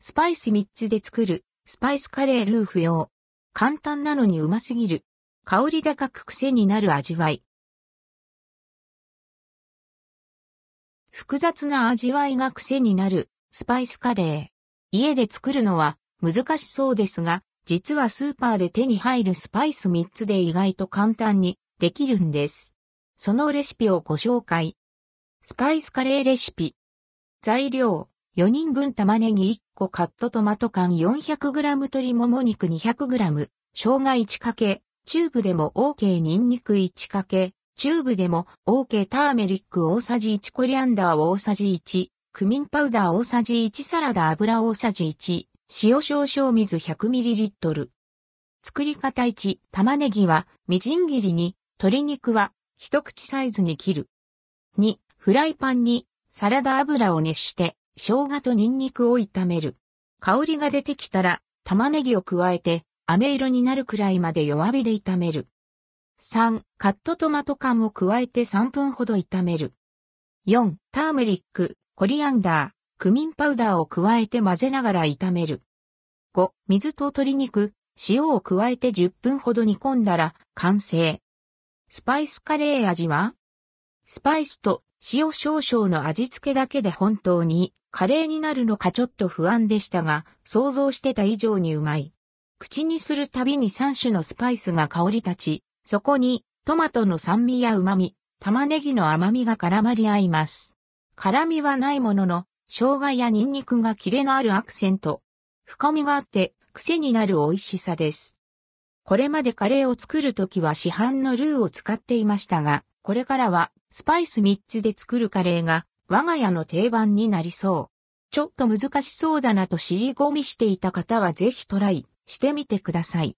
スパイス3つで作るスパイスカレールーフ用。簡単なのにうますぎる。香り高く癖になる味わい。複雑な味わいが癖になるスパイスカレー。家で作るのは難しそうですが、実はスーパーで手に入るスパイス3つで意外と簡単にできるんです。そのレシピをご紹介。スパイスカレーレシピ。材料、4人分玉ねぎ1個カットトマト缶 400g 鶏もも肉 200g、生姜1かけ、チューブでも OK ニンニク1かけ、チューブでも OK ターメリック大さじ1コリアンダー大さじ1、クミンパウダー大さじ1サラダ油大さじ1、塩少々水 100ml。作り方1、玉ねぎはみじん切りに、鶏肉は一口サイズに切る。2、フライパンにサラダ油を熱して生姜とニンニクを炒める。香りが出てきたら玉ねぎを加えて飴色になるくらいまで弱火で炒める。3、カットトマト缶を加えて3分ほど炒める。4、ターメリック、コリアンダー、クミンパウダーを加えて混ぜながら炒める。5、水と鶏肉、塩を加えて10分ほど煮込んだら完成。スパイスカレー味は？スパイスと塩少々の味付けだけで本当にカレーになるのかちょっと不安でしたが、想像してた以上にうまい。口にするたびに3種のスパイスが香り立ち、そこにトマトの酸味や旨味、玉ねぎの甘みが絡まり合います。辛みはないものの、生姜やニンニクがキレのあるアクセント。深みがあって癖になる美味しさです。これまでカレーを作るときは市販のルーを使っていましたが、これからはスパイス3つで作るカレーが我が家の定番になりそう。ちょっと難しそうだなと尻込みしていた方はぜひトライしてみてください。